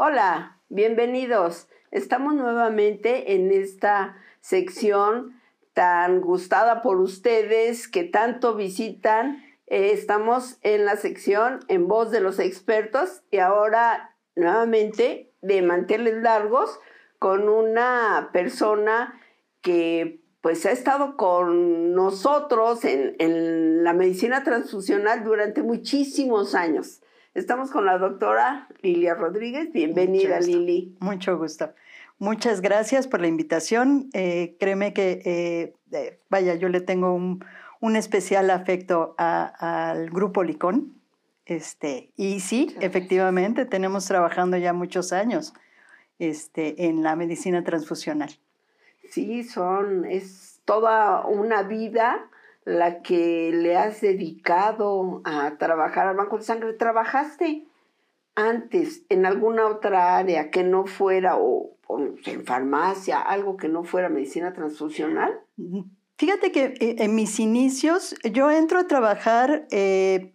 Hola, bienvenidos. Estamos nuevamente en esta sección tan gustada por ustedes que tanto visitan. Eh, estamos en la sección en voz de los expertos y ahora nuevamente de manteles largos con una persona que pues ha estado con nosotros en, en la medicina transfusional durante muchísimos años. Estamos con la doctora Lilia Rodríguez. Bienvenida, Lili. Mucho gusto. Muchas gracias por la invitación. Eh, créeme que, eh, eh, vaya, yo le tengo un, un especial afecto al grupo Licón. Este, y sí, efectivamente, tenemos trabajando ya muchos años este, en la medicina transfusional. Sí, son, es toda una vida la que le has dedicado a trabajar al Banco de Sangre. ¿Trabajaste antes en alguna otra área que no fuera, o, en farmacia, algo que no fuera medicina transfusional? Fíjate que eh, en mis inicios yo entro a trabajar eh,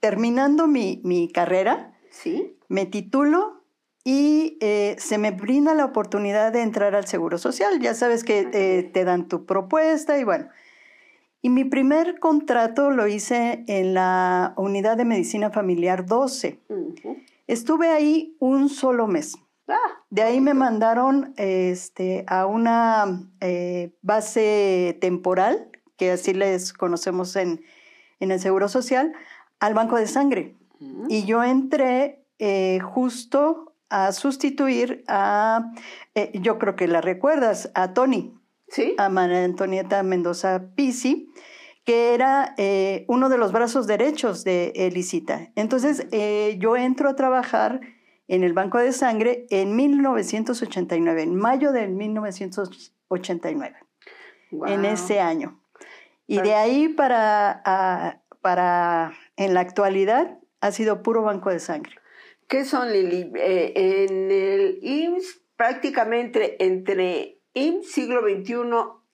terminando mi, mi, carrera. Sí. Me titulo y eh, se me brinda la oportunidad de entrar al Seguro Social. Ya sabes que te dan tu propuesta y bueno. Y mi primer contrato lo hice en la unidad de medicina familiar 12. Estuve ahí un solo mes. Ah, de ahí me mandaron este, a una eh, base temporal, que así les conocemos en, el Seguro Social, al Banco de Sangre. Y yo entré eh, justo a sustituir a, eh, yo creo que la recuerdas, a Tony, a María Antonieta Mendoza Pisi, que era eh, uno de los brazos derechos de Elisita. Entonces, eh, yo entro a trabajar en el Banco de Sangre en 1989, en mayo de 1989, en ese año. Y de ahí para, para, en la actualidad, ha sido puro Banco de Sangre. ¿Qué son, Lili? Eh, en el IMSS, prácticamente entre IMSS siglo XXI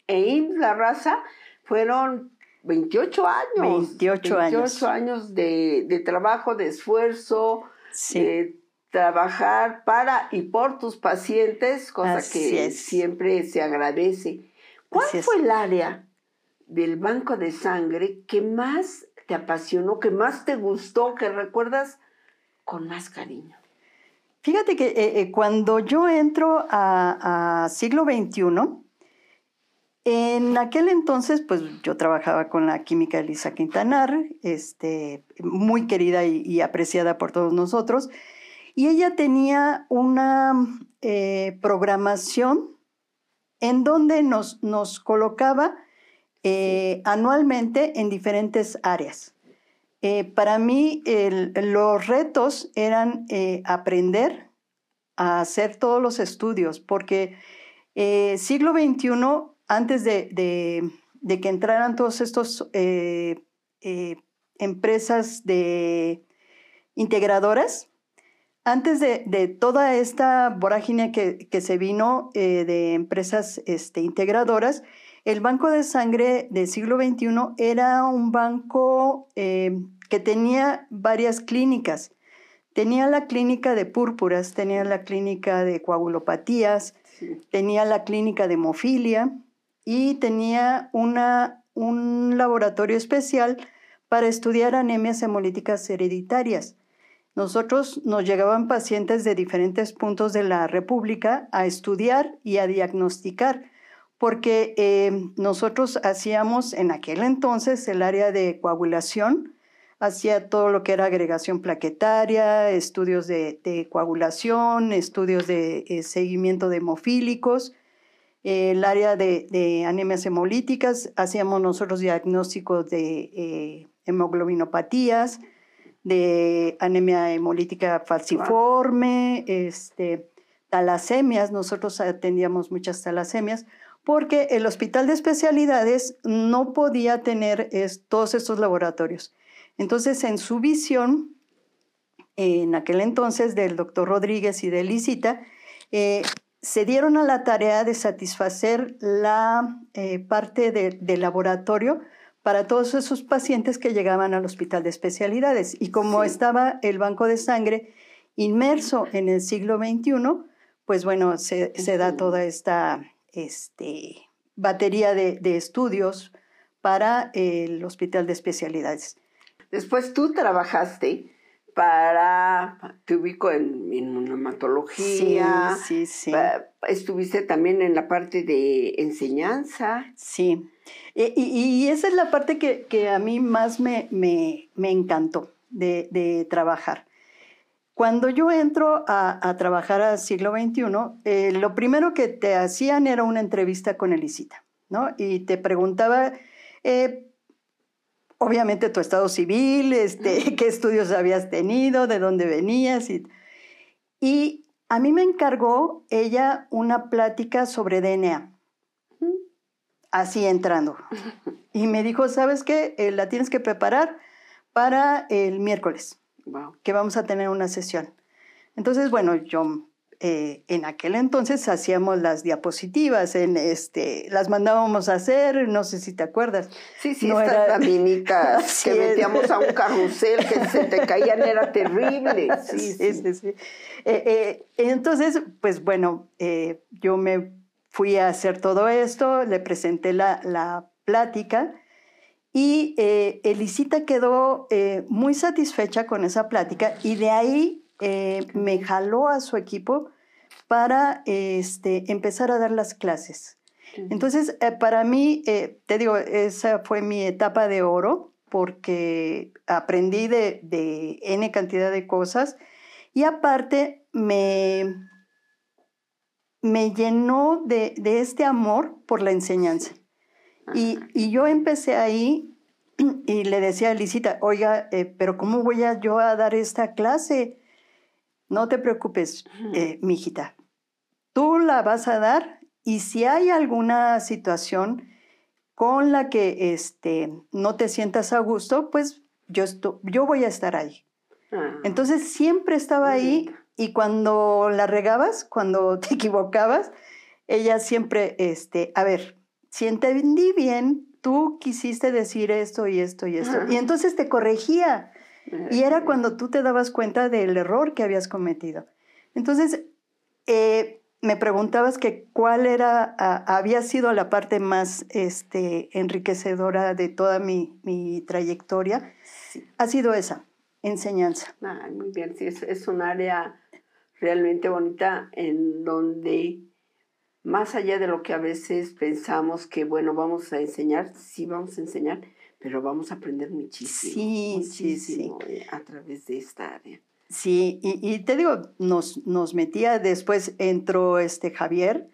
e IMSS La Raza fueron 28 años. 28, 28 años. de, trabajo, de esfuerzo, de trabajar para y por tus pacientes, cosa que siempre se agradece. ¿Cuál fue el área del banco de sangre que más te apasionó, que más te gustó, que recuerdas con más cariño? Fíjate que eh, eh, cuando yo entro a, siglo XXI, en aquel entonces, pues yo trabajaba con la química Elisa Quintanar, este, muy querida y, apreciada por todos nosotros, y ella tenía una eh, programación en donde nos, nos colocaba anualmente en diferentes áreas. Eh, para mí los retos eran eh, aprender a hacer todos los estudios, porque eh, siglo XXI, antes de, que entraran todos estos empresas de integradoras, antes de, toda esta vorágine que, se vino de empresas este, integradoras, el Banco de Sangre del siglo XXI era un banco que tenía varias clínicas. Tenía la clínica de púrpuras, tenía la clínica de coagulopatías, tenía la clínica de hemofilia y tenía una, un laboratorio especial para estudiar anemias hemolíticas hereditarias. Nosotros nos llegaban pacientes de diferentes puntos de la República a estudiar y a diagnosticar, porque eh, nosotros hacíamos en aquel entonces el área de coagulación, hacía todo lo que era agregación plaquetaria, estudios de, coagulación, estudios de eh, seguimiento de hemofílicos, el área de, anemias hemolíticas, hacíamos nosotros diagnósticos de eh, hemoglobinopatías, de anemia hemolítica falciforme, este, talasemias, nosotros atendíamos muchas talasemias, porque el hospital de especialidades no podía tener todos estos laboratorios. Entonces, en su visión, en aquel entonces del doctor Rodríguez y de Licita, eh, se dieron a la tarea de satisfacer la eh, parte del laboratorio para todos esos pacientes que llegaban al hospital de especialidades. Y como estaba el banco de sangre inmerso en el siglo XXI, pues bueno, se, da toda esta este, batería de, estudios para el Hospital de Especialidades. Después tú trabajaste para, te ubico en inmunomatología. Sí, sí, sí. estuviste también en la parte de enseñanza. Sí, e, y, esa es la parte que, a mí más me, me, encantó de, trabajar. Cuando yo entro a, trabajar al siglo XXI, eh, lo primero que te hacían era una entrevista con Elisita, ¿no? Y te preguntaba, eh, obviamente, tu estado civil, este, qué estudios habías tenido, de dónde venías. Y, y a mí me encargó ella una plática sobre DNA así entrando. Y me dijo, ¿sabes qué? Eh, la tienes que preparar para el miércoles, que vamos a tener una sesión. Entonces, bueno, yo eh, en aquel entonces hacíamos las diapositivas, en este, las mandábamos a hacer, no sé si te acuerdas. Sí, sí, estas laminitas que metíamos a un carrusel que se te caían, era terrible. Sí, sí, sí. Eh, entonces, pues bueno, yo me fui a hacer todo esto, le presenté la, plática y eh, Elisita quedó eh, muy satisfecha con esa plática y de ahí eh, me jaló a su equipo para este, empezar a dar las clases. Entonces, para mí, te digo, esa fue mi etapa de oro porque aprendí de, de N cantidad de cosas y aparte me, me llenó de, este amor por la enseñanza. Y, yo empecé ahí y le decía a Licita, oiga, eh, pero ¿cómo voy a yo a dar esta clase? No te preocupes, eh, mijita. Tú la vas a dar y si hay alguna situación con la que este, no te sientas a gusto, pues yo, yo voy a estar ahí. Ah. Entonces siempre estaba ahí y cuando la regabas, cuando te equivocabas, ella siempre, este, a ver, si entendí bien, tú quisiste decir esto y esto y esto. Y entonces te corregía. Y era cuando tú te dabas cuenta del error que habías cometido. Entonces, eh, me preguntabas que cuál era, había sido la parte más este, enriquecedora de toda mi, mi trayectoria. Ha sido esa, enseñanza. muy bien, sí, es, es un área realmente bonita en donde más allá de lo que a veces pensamos que, bueno, vamos a enseñar, sí vamos a enseñar, pero vamos a aprender muchísimo. Sí, muchísimo sí, a través de esta área. Sí, y, te digo, nos, nos metía, después entró este Javier,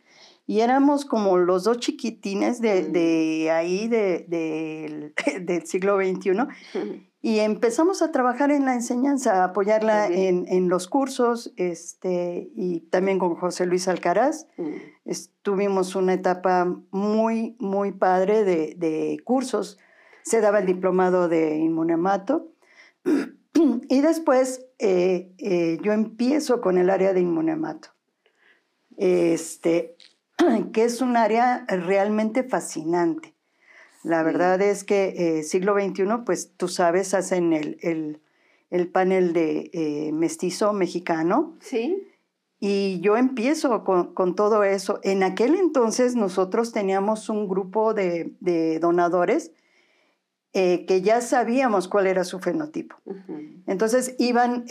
y éramos como los dos chiquitines de, de ahí, de, del siglo XXI. Y empezamos a trabajar en la enseñanza, a apoyarla en, los cursos, este, y también con José Luis Alcaraz. Mm. Tuvimos una etapa muy, muy padre de, cursos. Se daba el diplomado de inmunemato. Y después eh, eh, yo empiezo con el área de inmunemato, este, que es un área realmente fascinante. La verdad es que eh, siglo XXI, pues tú sabes, hacen el, el, panel de eh, mestizo mexicano. Sí. Y yo empiezo con, todo eso. En aquel entonces nosotros teníamos un grupo de, donadores eh, que ya sabíamos cuál era su fenotipo. Entonces iban,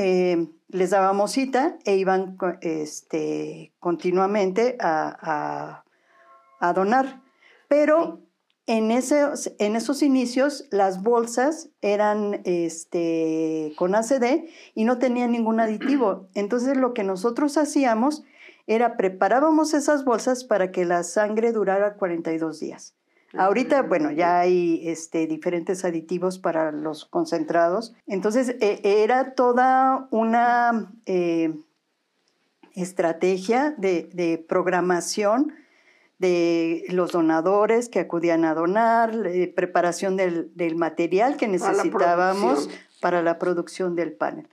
les dábamos cita e iban este, continuamente a, donar. Pero en esos, en esos inicios las bolsas eran este, con ACD y no tenían ningún aditivo. Entonces lo que nosotros hacíamos era preparábamos esas bolsas para que la sangre durara 42 días. Ah, Ahorita, bueno, ya hay este, diferentes aditivos para los concentrados. Entonces, e, era toda una eh, estrategia de, de programación de los donadores que acudían a donar, preparación del, material que necesitábamos para la producción del panel.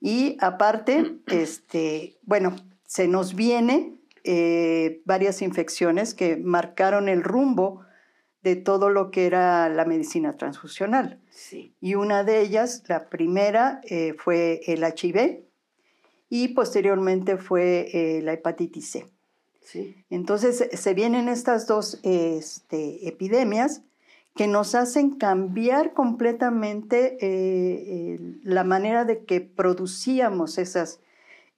Y aparte, este, bueno, se nos viene eh, varias infecciones que marcaron el rumbo de todo lo que era la medicina transfusional. Sí. Y una de ellas, la primera, eh, fue el HIV. y posteriormente fue eh, la hepatitis C. Sí. Entonces se vienen estas dos este, epidemias que nos hacen cambiar completamente eh, la manera de que producíamos esas,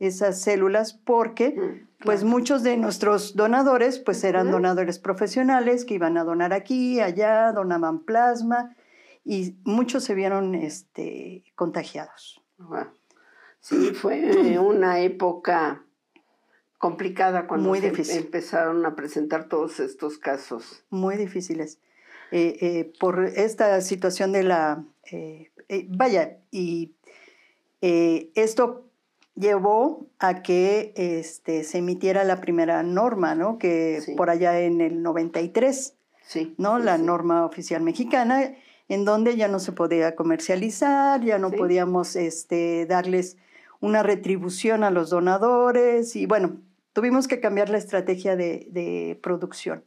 esas células porque Mm, pues muchos de nuestros donadores pues eran donadores profesionales que iban a donar aquí, allá, donaban plasma y muchos se vieron este, contagiados. Wow. Sí, fue una época complicada cuando Muy se difícil. empezaron a presentar todos estos casos. muy difíciles. Eh, eh, por esta situación de la... eh, vaya, y esto llevó a que este, se emitiera la primera norma, ¿no? Que Sí. por allá en el 93, Sí. ¿no? sí, la norma oficial mexicana, en donde ya no se podía comercializar, ya no podíamos este, darles una retribución a los donadores y bueno, tuvimos que cambiar la estrategia de, de producción.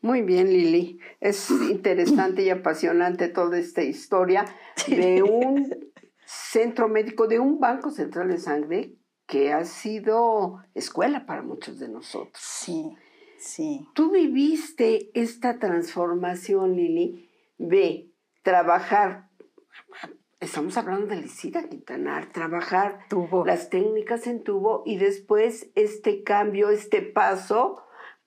Muy bien, Lili. Es interesante y apasionante toda esta historia de un centro médico, de un banco central de sangre que ha sido escuela para muchos de nosotros. Sí, sí. Tú viviste esta transformación, Lili, de trabajar, estamos hablando de Licida Quintanar, trabajar las técnicas en tubo y después este cambio, este paso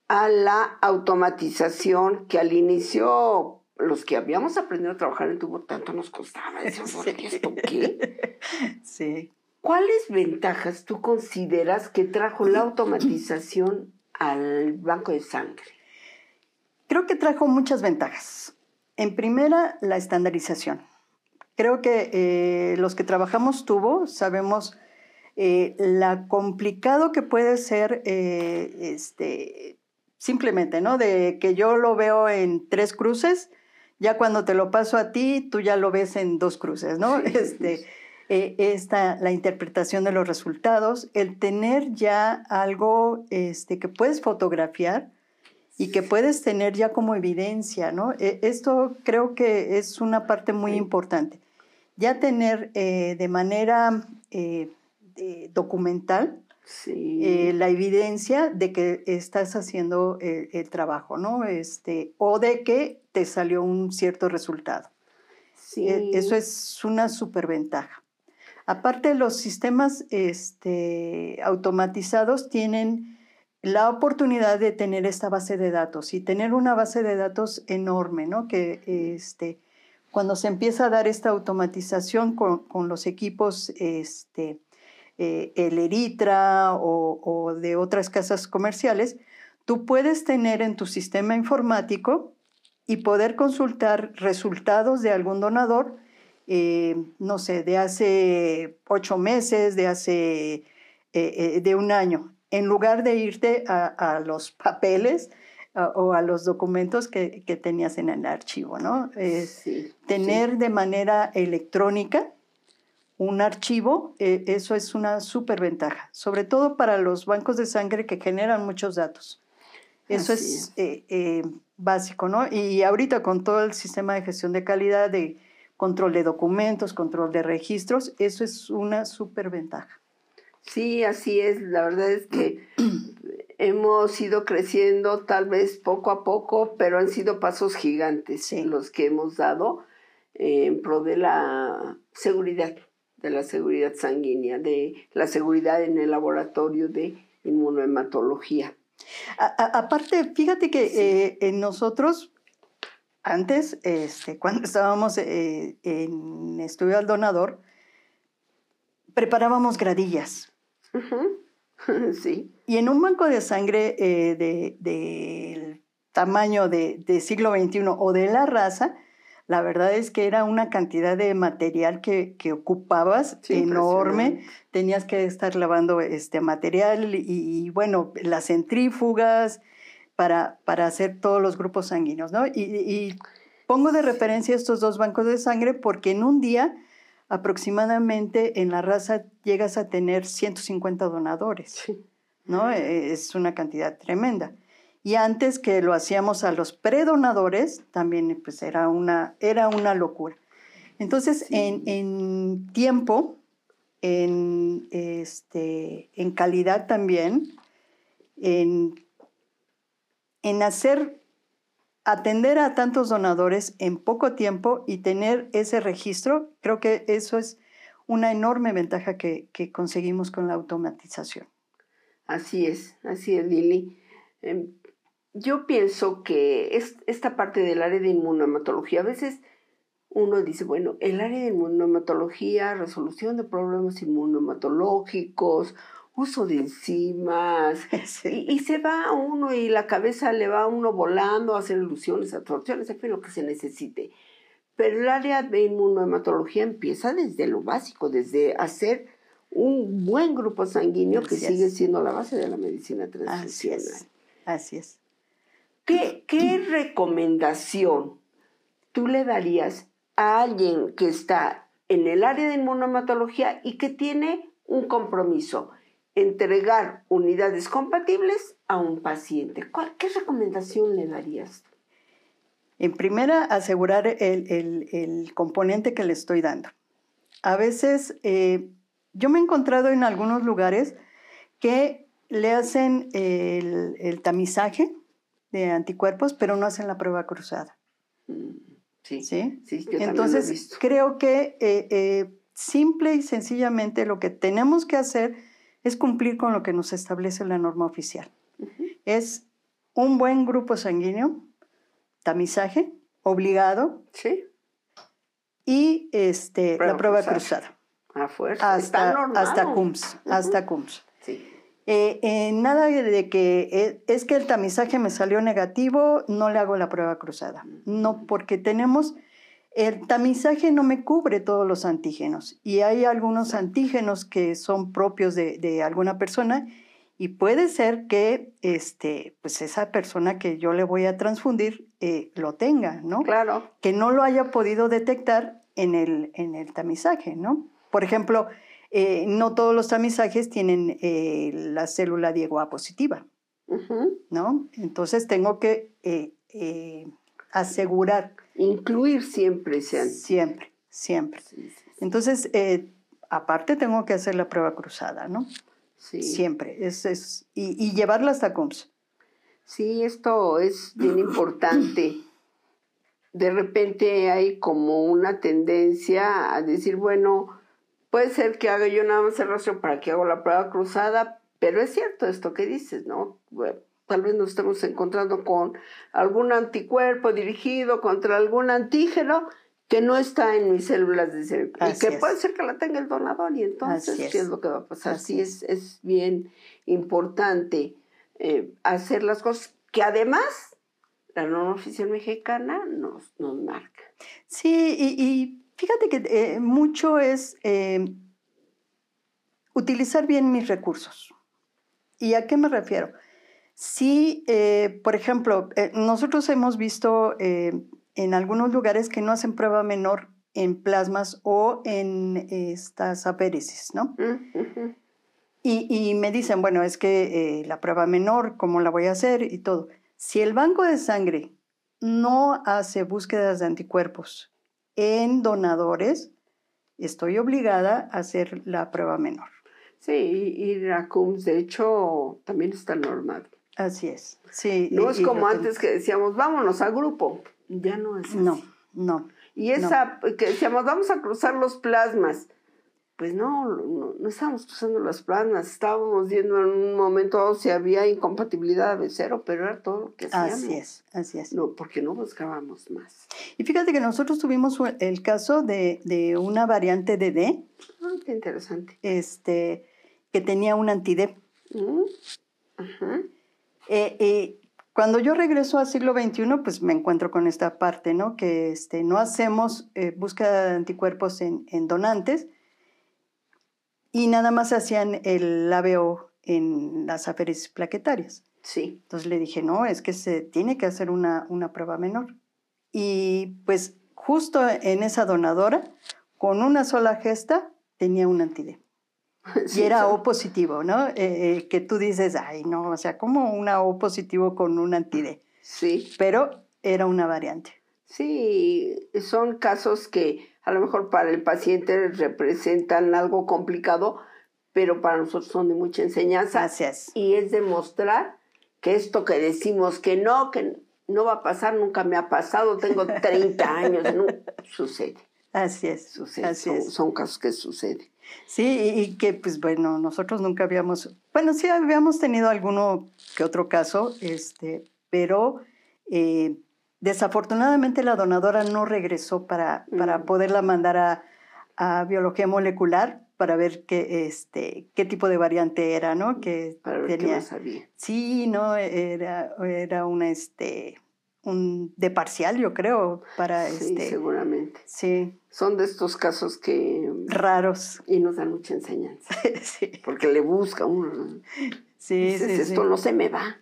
a la automatización que al inicio los que habíamos aprendido a trabajar en tubo tanto nos costaba. Decíamos, "Oye, ¿y ¿esto qué? Sí. ¿Cuáles ventajas tú consideras que trajo la automatización al banco de sangre? Creo que trajo muchas ventajas. En primera, la estandarización. Creo que eh, los que trabajamos tubo sabemos eh, la complicado que puede ser eh, este, simplemente, ¿no? De que yo lo veo en tres cruces, ya cuando te lo paso a ti, tú ya lo ves en dos cruces, ¿no? Sí, este, sí. eh, esta, la interpretación de los resultados, el tener ya algo este, que puedes fotografiar y que puedes tener ya como evidencia, ¿no? E- Esto creo que es una parte muy Sí. importante. Ya tener eh, de manera eh, de- documental Sí. eh, la evidencia de que estás haciendo el, el trabajo, ¿no? Este, o de que te salió un cierto resultado. sí. Eh, Eso es una superventaja. Aparte, los sistemas este, automatizados tienen la oportunidad de tener esta base de datos y tener una base de datos enorme, ¿no? Que este, cuando se empieza a dar esta automatización con, los equipos, este, eh, el Eritra o, de otras casas comerciales, tú puedes tener en tu sistema informático y poder consultar resultados de algún donador, eh, no sé, de hace ocho meses, de hace, eh, de un año, en lugar de irte a los papeles a- o a los documentos que, que tenías en el archivo, ¿no? Sí, tener de manera electrónica un archivo, eh, eso es una superventaja, sobre todo para los bancos de sangre que generan muchos datos. Eso Así es eh, eh, básico, ¿no? Y ahorita con todo el sistema de gestión de calidad, de control de documentos, control de registros, eso es una superventaja. Sí, así es. La verdad es que hemos ido creciendo tal vez poco a poco, pero han sido pasos gigantes Sí. los que hemos dado eh, en pro de la seguridad, de la seguridad sanguínea, de la seguridad en el laboratorio de inmunohematología. A- a- aparte, fíjate que Sí. eh, en nosotros, antes, este, cuando estábamos eh, en estudio al donador, preparábamos gradillas. Ujú. Sí, Y en un banco de sangre eh, de- del tamaño de, de siglo XXI o de la raza, la verdad es que era una cantidad de material que, que ocupabas Sí, enorme. Tenías que estar lavando este material y, y, bueno, las centrífugas para, para hacer todos los grupos sanguíneos, ¿no? Y, y pongo de referencia estos dos bancos de sangre porque en un día aproximadamente en la raza llegas a tener 150 donadores. sí. ¿no? Eh, Es una cantidad tremenda. Y antes que lo hacíamos a los predonadores, también pues era una, era una locura. Entonces, Sí. en, en tiempo, en, este, en calidad también, en, en hacer, atender a tantos donadores en poco tiempo y tener ese registro, creo que eso es una enorme ventaja que, conseguimos con la automatización. Así es, así es, Lili. Em, yo pienso que es, esta parte del área de inmunohematología, a veces uno dice, bueno, el área de inmunohematología, resolución de problemas inmunohematológicos, uso de enzimas, y, se va uno y la cabeza le va a uno volando a hacer ilusiones, absorciones, en fin, lo que se necesite. Pero el área de inmunohematología empieza desde lo básico, desde hacer un buen grupo sanguíneo que sigue siendo la base de la medicina transfusional. Así es. ¿Qué, ¿Qué recomendación tú le darías a alguien que está en el área de inmunomatología y que tiene un compromiso, entregar unidades compatibles a un paciente. ¿Qué recomendación le darías? En primera, asegurar el, componente que le estoy dando. A veces, eh, yo me he encontrado en algunos lugares que le hacen el, tamizaje de anticuerpos, pero no hacen la prueba cruzada. Mm. Sí, ¿sí? Entonces, creo que eh, eh, simple y sencillamente lo que tenemos que hacer es cumplir con lo que nos establece la norma oficial. Es un buen grupo sanguíneo, tamizaje, obligado. Sí. Y este, la prueba cruzada. A fuerza. Hasta, hasta CUMS. Hasta CUMS. Sí. Eh, nada de que eh, es que el tamizaje me salió negativo, no le hago la prueba cruzada. No, porque tenemos, el tamizaje no me cubre todos los antígenos y hay algunos antígenos que son propios de, alguna persona y puede ser que este, pues esa persona que yo le voy a transfundir eh, lo tenga, ¿no? Claro. Que no lo haya podido detectar en el, en el tamizaje, ¿no? Por ejemplo, eh, no todos los tamizajes tienen eh, la célula Diego A positiva, ¿no? Entonces tengo que asegurar. Incluir siempre Siempre, siempre. Entonces, aparte tengo que hacer la prueba cruzada, ¿no? Sí. Siempre. Es, es, y, y llevarla hasta COMS. Sí, esto es bien importante. De repente hay como una tendencia a decir, bueno, Puede ser que haga yo nada más el rastro para que haga la prueba cruzada, pero es cierto esto que dices, ¿no? Tal vez nos estemos encontrando con algún anticuerpo dirigido contra algún antígeno que no está en mis células de cerebro y que puede ser que la tenga el donador y entonces ¿qué es lo que va a pasar? sí, es, es bien importante eh, hacer las cosas que además la norma oficial mexicana nos, nos marca. Sí, y Fíjate que eh, mucho es eh, utilizar bien mis recursos. ¿Y a qué me refiero? Si, eh, por ejemplo, nosotros hemos visto en algunos lugares que no hacen prueba menor en plasmas o en estas apéresis, ¿no? Mm, y, y, me dicen, bueno, es que la prueba menor, ¿cómo la voy a hacer? Y todo. Si el banco de sangre no hace búsquedas de anticuerpos en donadores, estoy obligada a hacer la prueba menor. Sí, y la CUMS, de hecho, también está normal. Así es, sí. No es como antes que decíamos, vámonos a grupo. Ya no es así. No, no. Y esa que decíamos, vamos a cruzar los plasmas pues no, no, estábamos usando las plasmas, estábamos viendo en un momento si había incompatibilidad de cero, pero era todo lo que hacíamos. Así es, así es. No, porque no buscábamos más. Y fíjate que nosotros tuvimos el caso de, una variante de D. Ah, qué interesante. Este, que tenía un anti-D. Mm, eh, eh, cuando yo regreso al siglo XXI, pues me encuentro con esta parte, ¿no? Que este, no hacemos eh, búsqueda de anticuerpos en, en donantes, y nada más hacían el labeo en las aféresis plaquetarias. Sí. Entonces le dije, no, es que se tiene que hacer una, una prueba menor. Y pues justo en esa donadora, con una sola gesta, tenía un y era O positivo, ¿no? Eh, eh, que tú dices, ay, no, o sea, como una O positivo con un antide. Sí. Pero era una variante. Sí, son casos que a lo mejor para el paciente representan algo complicado, pero para nosotros son de mucha enseñanza. Gracias. Y es demostrar que esto que decimos que no, que no va a pasar, nunca me ha pasado, tengo 30 años, no sucede. Así es. Sucede, así son, es. son casos que suceden. Sí, y, que pues bueno, nosotros nunca habíamos, bueno, sí habíamos tenido alguno que otro caso, este, pero eh, desafortunadamente la donadora no regresó para, para Mm. poderla mandar a, a biología molecular para ver qué, este, qué tipo de variante era, ¿no? Que Para ver qué tenía. más había. Sí, no, era, era una, este, un de parcial, yo creo, para Sí, este, seguramente. sí, Son de estos casos que... raros. Y nos dan mucha enseñanza. sí, Porque le busca uno. ¿no? sí, Dices, sí, sí. esto no se me va.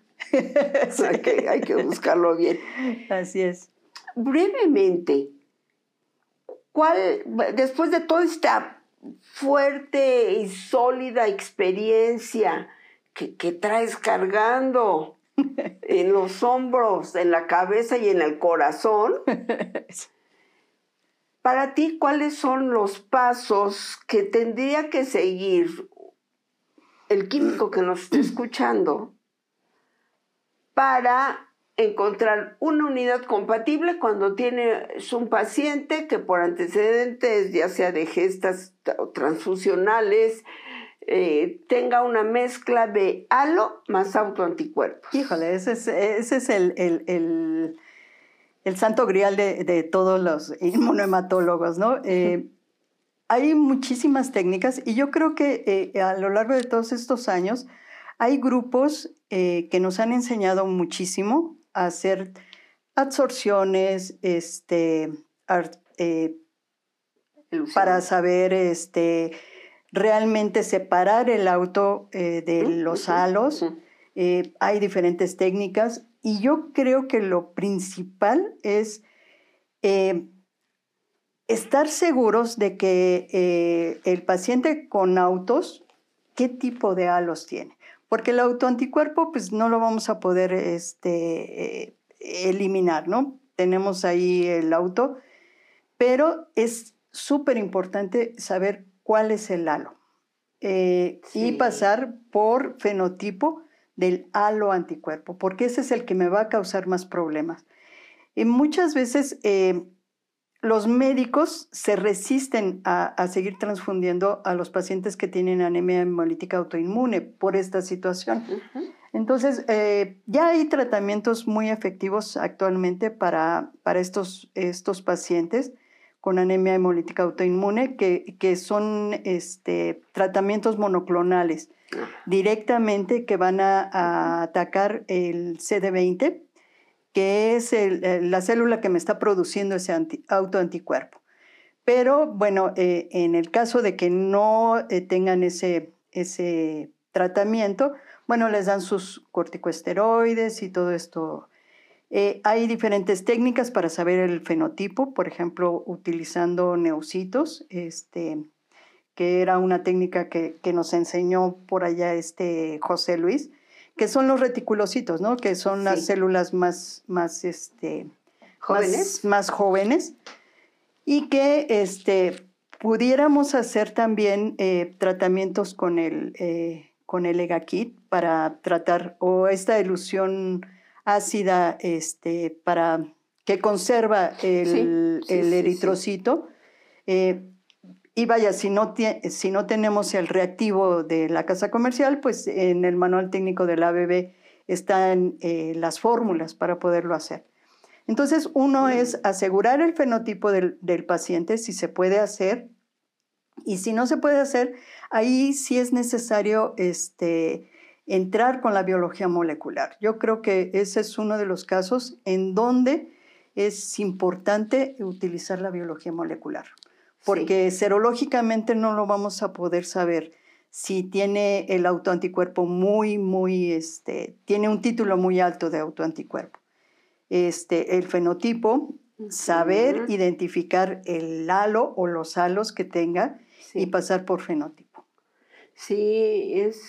Sí. hay, que, hay que buscarlo bien. Así es. Brevemente, ¿cuál, después de toda esta fuerte y sólida experiencia que, que traes cargando en los hombros, en la cabeza y en el corazón, para ti, ¿cuáles son los pasos que tendría que seguir el químico que nos está escuchando para encontrar una unidad compatible cuando tienes un paciente que por antecedentes, ya sea de gestas transfusionales, eh, tenga una mezcla de halo más autoanticuerpos? Híjole, ese es, ese es el, el, el santo grial de, de todos los inmunohematólogos, ¿no? Eh, hay muchísimas técnicas y yo creo que eh, a lo largo de todos estos años hay grupos eh, que nos han enseñado muchísimo a hacer absorciones, este, para saber este, realmente separar el auto de los halos. hay diferentes técnicas y yo creo que lo principal es eh, estar seguros de que eh, el paciente con autos, qué tipo de halos tiene. Porque el autoanticuerpo, pues no lo vamos a poder este, eh, eliminar, ¿no? Tenemos ahí el auto, pero es súper importante saber cuál es el halo Sí. y pasar por fenotipo del halo anticuerpo, porque ese es el que me va a causar más problemas. Y muchas veces eh, los médicos se resisten a, a seguir transfundiendo a los pacientes que tienen anemia hemolítica autoinmune por esta situación. Entonces, eh, ya hay tratamientos muy efectivos actualmente para, para estos, estos pacientes con anemia hemolítica autoinmune, que, que son este, tratamientos monoclonales directamente que van a, a atacar el CD20, que es el- la célula que me está produciendo ese anti- autoanticuerpo. Pero bueno, eh, en el caso de que no eh, tengan ese, ese tratamiento, bueno, les dan sus corticosteroides y todo esto. Eh, hay diferentes técnicas para saber el fenotipo, por ejemplo, utilizando neucitos, este, que era una técnica que, que nos enseñó por allá este José Luis, que son los reticulocitos, ¿no? Que son las Sí. células más, más, este, ¿Jóvenes? más, más jóvenes y que este, pudiéramos hacer también eh, tratamientos con el, eh, con el EGAKIT para tratar, o esta ilusión ácida este, para, que conserva el, Sí, sí, el sí, sí. eritrocito. Eh, y vaya, si no, si no tenemos el reactivo de la casa comercial, pues en el manual técnico del ABB están eh, las fórmulas para poderlo hacer. Entonces, uno es asegurar el fenotipo del, del paciente, si se puede hacer, y si no se puede hacer, ahí sí es necesario este, entrar con la biología molecular. Yo creo que ese es uno de los casos en donde es importante utilizar la biología molecular, porque serológicamente no lo vamos a poder saber si tiene el autoanticuerpo muy, muy, este, tiene un título muy alto de autoanticuerpo. Este, el fenotipo, saber identificar el halo o los halos que tenga Sí. y pasar por fenotipo. Sí, es.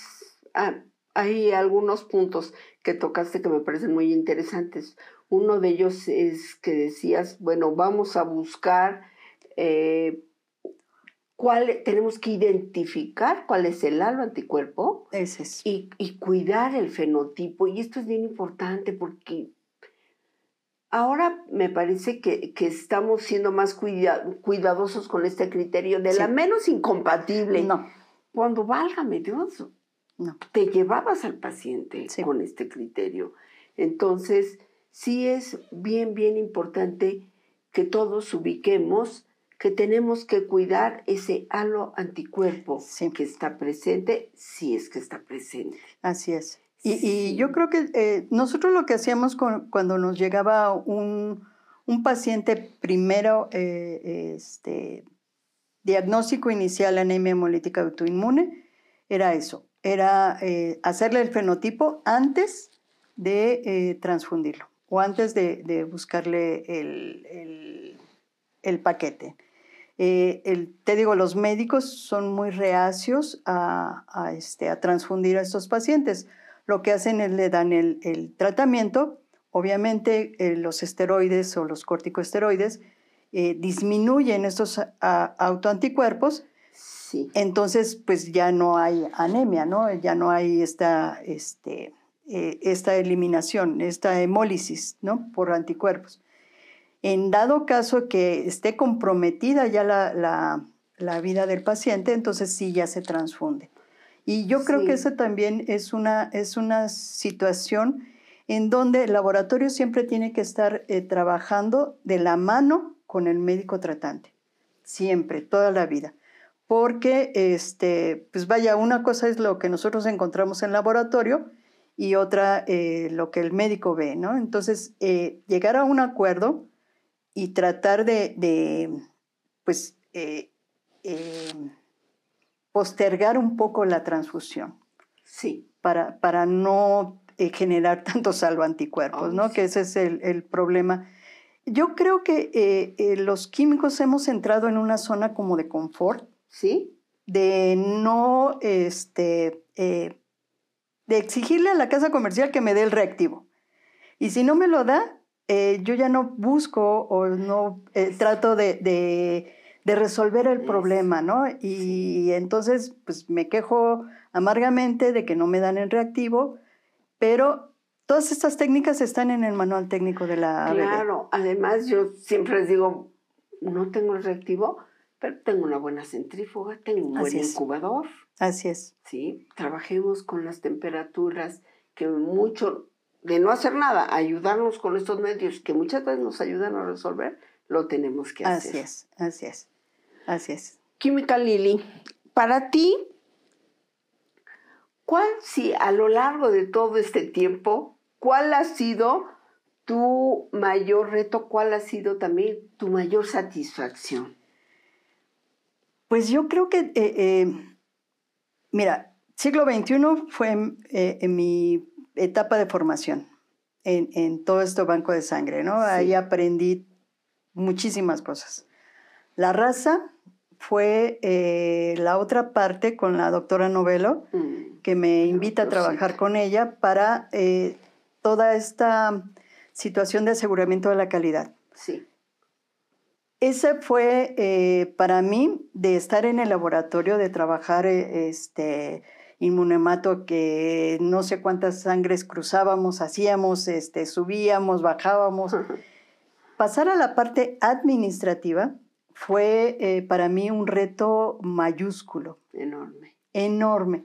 ah, hay algunos puntos que tocaste que me parecen muy interesantes. Uno de ellos es que decías, bueno, vamos a buscar eh, cuál, tenemos que identificar cuál es el halo anticuerpo Ese es. y, y cuidar el fenotipo. Y esto es bien importante porque ahora me parece que, que estamos siendo más cuida- cuidadosos con este criterio de la menos incompatible. No, Cuando, válgame Dios, no. te llevabas al paciente Sí. con este criterio. Entonces, sí es bien, bien importante que todos ubiquemos que tenemos que cuidar ese halo anticuerpo Sí. que está presente, si es que está presente. Así es. Y, Sí. y yo creo que eh, nosotros lo que hacíamos con- cuando nos llegaba un, un paciente primero, eh, este, diagnóstico inicial anemia hemolítica autoinmune, era eso, era eh, hacerle el fenotipo antes de eh, transfundirlo o antes de, de buscarle el, el- paquete. Eh, el- te digo, los médicos son muy reacios a, a, este, a transfundir a estos pacientes. Lo que hacen es le dan el, el tratamiento. Obviamente los esteroides o los corticosteroides disminuyen estos autoanticuerpos, Sí. entonces pues ya no hay anemia, ¿no? Ya no hay esta, este, eh, esta eliminación, esta hemólisis, ¿no? Por anticuerpos. En dado caso que esté comprometida ya la, la- la vida del paciente, entonces sí ya se transfunde. Y yo creo Sí. que esa también es una, es una situación en donde el laboratorio siempre tiene que estar eh, trabajando de la mano con el médico tratante, siempre, toda la vida. Porque, este, pues vaya, una cosa es lo que nosotros encontramos en laboratorio y otra eh, lo que el médico ve, ¿no? Entonces, eh, llegar a un acuerdo y tratar de, de, pues, eh, postergar un poco la transfusión Sí. para, para no generar tantos salvoanticuerpos, Ay, ¿no? sí. Que ese es el, el problema. Yo creo que los químicos hemos entrado en una zona como de confort, ¿Sí? de no, este, eh, de exigirle a la casa comercial que me dé el reactivo. Y si no me lo da, eh, yo ya no busco o no eh, trato de, de- de resolver el problema, ¿no? Y entonces, pues me quejo amargamente de que no me dan el reactivo, pero todas estas técnicas están en el manual técnico de la ABD. Claro. Además, yo siempre les digo, no tengo el reactivo, pero tengo una buena centrífuga, tengo un buen es. incubador. Así es. ¿sí? Trabajemos con las temperaturas, que mucho, de no hacer nada, ayudarnos con estos medios que muchas veces nos ayudan a resolver, lo tenemos que hacer. Así es, así es, así es. Química Lili, para ti, ¿cuál, si a lo largo de todo este tiempo, cuál ha sido tu mayor reto, cuál ha sido también tu mayor satisfacción? Pues yo creo que, eh, eh, mira, siglo XXI fue eh, en mi etapa de formación en, en todo este banco de sangre, ¿no? Sí. Ahí aprendí muchísimas cosas. La raza fue eh, la otra parte con la doctora Novelo, Mm, que me invita a trabajar con ella para eh, toda esta situación de aseguramiento de la calidad. sí, Ese fue eh, para mí de estar en el laboratorio, de trabajar eh, este inmunemato que no sé cuántas sangres cruzábamos, hacíamos, este, subíamos, bajábamos. Pasar a la parte administrativa fue eh, para mí un reto mayúsculo enorme. enorme,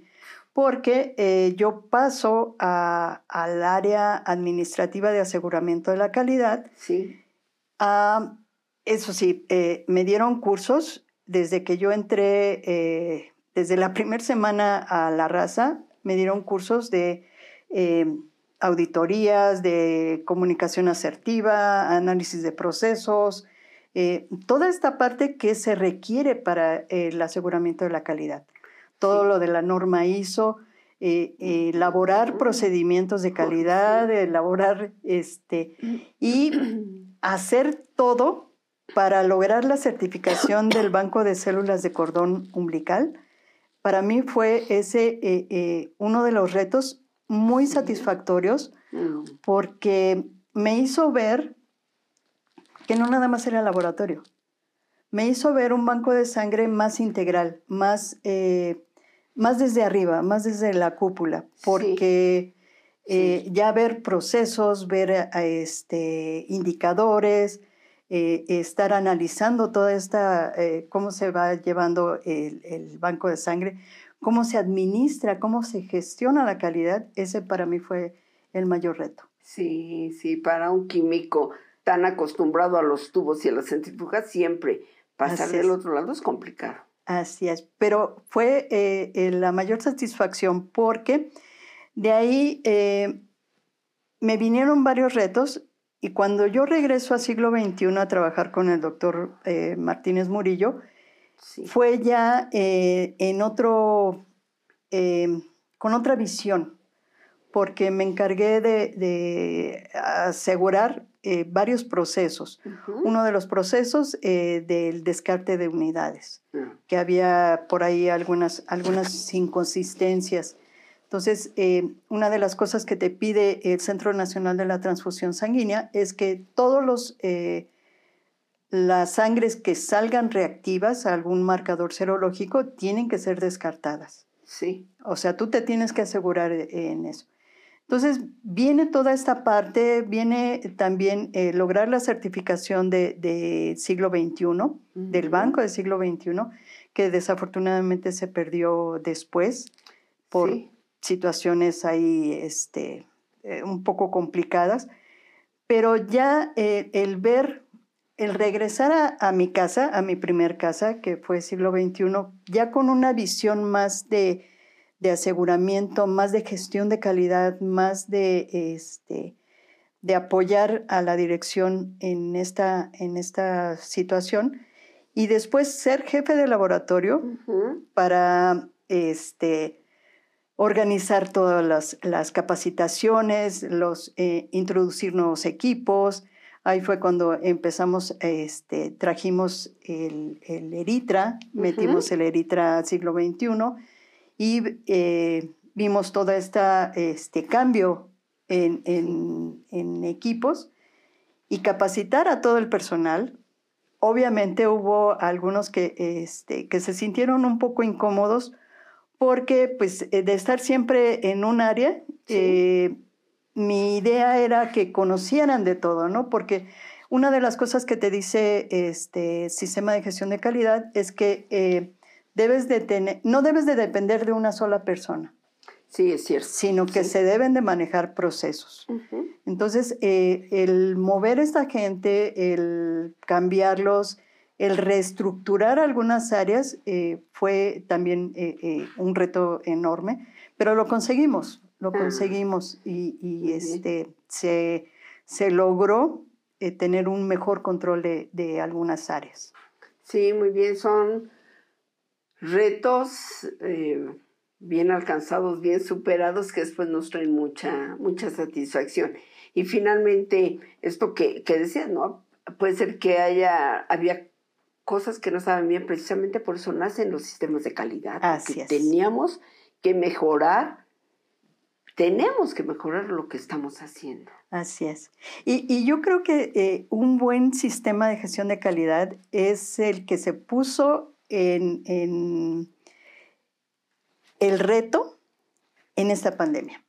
porque eh, yo paso a- al área administrativa de aseguramiento de la calidad. Sí, Ah, eso sí, eh, me dieron cursos desde que yo entré, eh, desde la primera semana a la raza, me dieron cursos de eh, auditorías, de comunicación asertiva, análisis de procesos, toda esta parte que se requiere para el aseguramiento de la calidad. Todo Sí. lo de la norma ISO, eh, eh, elaborar procedimientos de calidad, elaborar este, y hacer todo para lograr la certificación del banco de células de cordón umbilical. Para mí fue ese eh, eh, uno de los retos muy satisfactorios porque me hizo ver que no nada más era laboratorio. Me hizo ver un banco de sangre más integral, más, eh, más desde arriba, más desde la cúpula, porque ya ver procesos, ver este, indicadores, eh, estar analizando toda esta, cómo se va llevando el, el banco de sangre, cómo se administra, cómo se gestiona la calidad, ese para mí fue el mayor reto. Sí, sí, para un químico tan acostumbrado a los tubos y a las centrífugas, siempre pasar del otro lado es complicado. Así es, pero fue eh, eh, la mayor satisfacción porque de ahí eh, me vinieron varios retos y cuando yo regreso a siglo XXI a trabajar con el doctor Martínez Murillo, fue ya en otro, con otra visión porque me encargué de, asegurar eh, varios procesos. Uno de los procesos eh, del descarte de unidades, ah. que había por ahí algunas, algunas inconsistencias. Entonces, eh, una de las cosas que te pide el Centro Nacional de la Transfusión Sanguínea es que todos los las sangres que salgan reactivas a algún marcador serológico tienen que ser descartadas. Sí. O sea, tú te tienes que asegurar en eso. Entonces, viene toda esta parte, viene también eh, lograr la certificación del de siglo XXI, del Banco del siglo XXI, que desafortunadamente se perdió después por situaciones ahí este, eh, un poco complicadas. Pero ya eh, el ver, el regresar a, a, mi casa, a mi primer casa, que fue siglo XXI, ya con una visión más de de aseguramiento, más de gestión de calidad, más de, este, de apoyar a la dirección en esta, en esta situación. Y después ser jefe de laboratorio para este, organizar todas las, las capacitaciones, los, eh, introducir nuevos equipos. Ahí fue cuando empezamos, este, trajimos el, el Eritra, metimos el Eritra siglo XXI y eh, vimos todo esta, este cambio en, en, equipos y capacitar a todo el personal. Obviamente hubo algunos que, este, que se sintieron un poco incómodos porque pues eh, de estar siempre en un área, eh, mi idea era que conocieran de todo, ¿no? Porque una de las cosas que te dice este sistema de gestión de calidad es que debes de tener, no debes de depender de una sola persona. Sí, es cierto. Sino que se deben de manejar procesos. Entonces, eh, el mover a esta gente, el cambiarlos, el reestructurar algunas áreas eh, fue también eh, un reto enorme, pero lo conseguimos, lo ah. conseguimos y, este, se, se logró tener un mejor control de, de algunas áreas. Sí, muy bien, son retos eh, bien alcanzados, bien superados, que después nos traen mucha, mucha satisfacción. Y finalmente, esto que, que decías, ¿no? Puede ser que haya, había cosas que no estaban bien, precisamente por eso nacen los sistemas de calidad. Así Teníamos que mejorar, tenemos que mejorar lo que estamos haciendo. Así es. Y, y yo creo que eh, un buen sistema de gestión de calidad es el que se puso en, el reto en esta pandemia.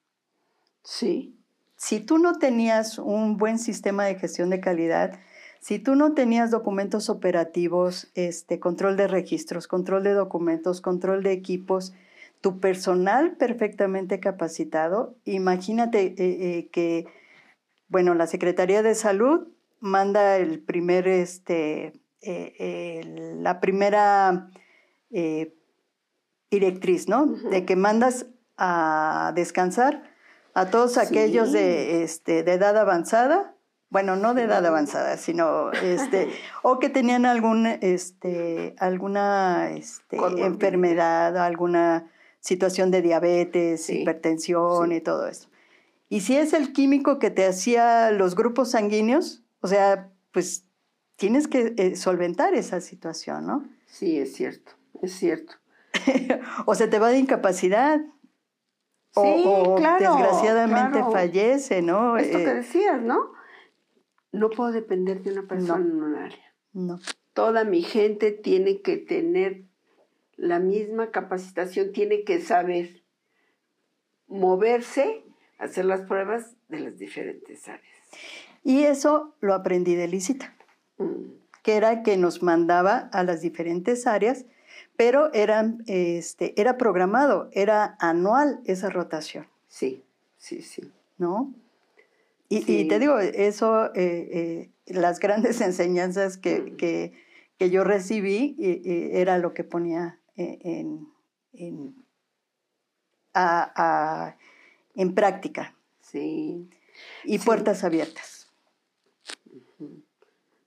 Sí. Si tú no tenías un buen sistema de gestión de calidad, si tú no tenías documentos operativos, este, control de registros, control de documentos, control de equipos, tu personal perfectamente capacitado, imagínate eh, eh, que, bueno, la Secretaría de Salud manda el primer este, eh, la primera directriz, ¿no? De que mandas a descansar a todos aquellos de, este, de edad avanzada, bueno, no de edad avanzada, sino este, o que tenían algún, este, alguna este, enfermedad, alguna situación de diabetes, hipertensión y todo eso. Y si es el químico que te hacía los grupos sanguíneos, o sea, pues tienes que eh, solventar esa situación, ¿no? Sí, es cierto, es cierto. o se te va de incapacidad. Sí, o, claro, desgraciadamente fallece, ¿no? Esto que eh, decías, ¿no? No puedo depender de una persona en un área. No. Toda mi gente tiene que tener la misma capacitación, tiene que saber moverse, hacer las pruebas de las diferentes áreas. Y eso lo aprendí de Lisita, Mm, que era que nos mandaba a las diferentes áreas, pero eran, este, era programado, era anual esa rotación, Sí, sí, sí. ¿no? Y, Sí. y te digo, eso, eh, eh, las grandes enseñanzas que, que, que yo recibí eh, era lo que ponía en, en, a- a- en práctica Sí. y Sí. puertas abiertas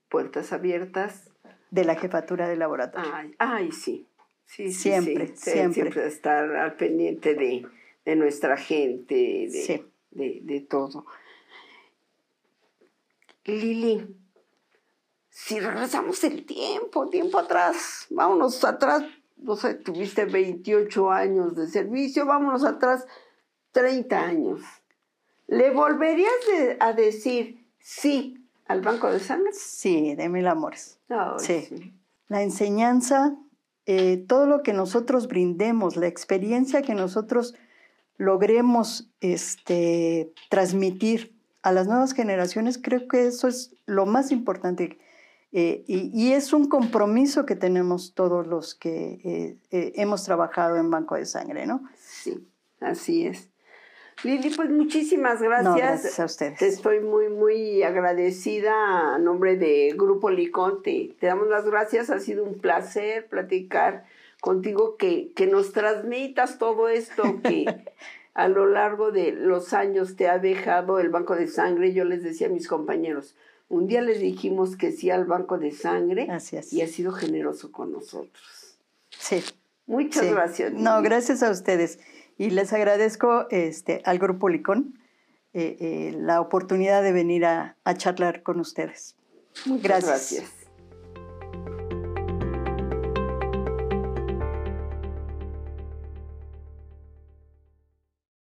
Puertas abiertas. de la jefatura de laboratorio. Ay, ay sí. Sí, sí, Siempre, sí. Siempre. Siempre estar al pendiente de, de nuestra gente, de, Sí. de, de todo. Lili, si regresamos el tiempo, tiempo atrás, vámonos atrás, no sé, tuviste 28 años de servicio, vámonos atrás 30 años. ¿Le volverías de- a decir sí al banco de sangre? Sí, de mil amores. Sí. La enseñanza, eh, todo lo que nosotros brindemos, la experiencia que nosotros logremos este, transmitir a las nuevas generaciones, creo que eso es lo más importante. Eh, y, y es un compromiso que tenemos todos los que eh, eh, hemos trabajado en Banco de Sangre, ¿no? Sí, así es. Lili, pues muchísimas gracias. No, gracias a ustedes. Te estoy muy, muy agradecida a nombre de Grupo Licón. Te, te damos las gracias. Ha sido un placer platicar contigo, que, que nos transmitas todo esto que a lo largo de los años te ha dejado el Banco de Sangre. Yo les decía a mis compañeros, un día les dijimos que sí al Banco de Sangre Así es. y ha sido generoso con nosotros. Sí. Muchas sí. gracias. No, gracias a ustedes. Y les agradezco este, al Grupo Licón eh, eh, la oportunidad de venir a, a charlar con ustedes. Muchas gracias. gracias.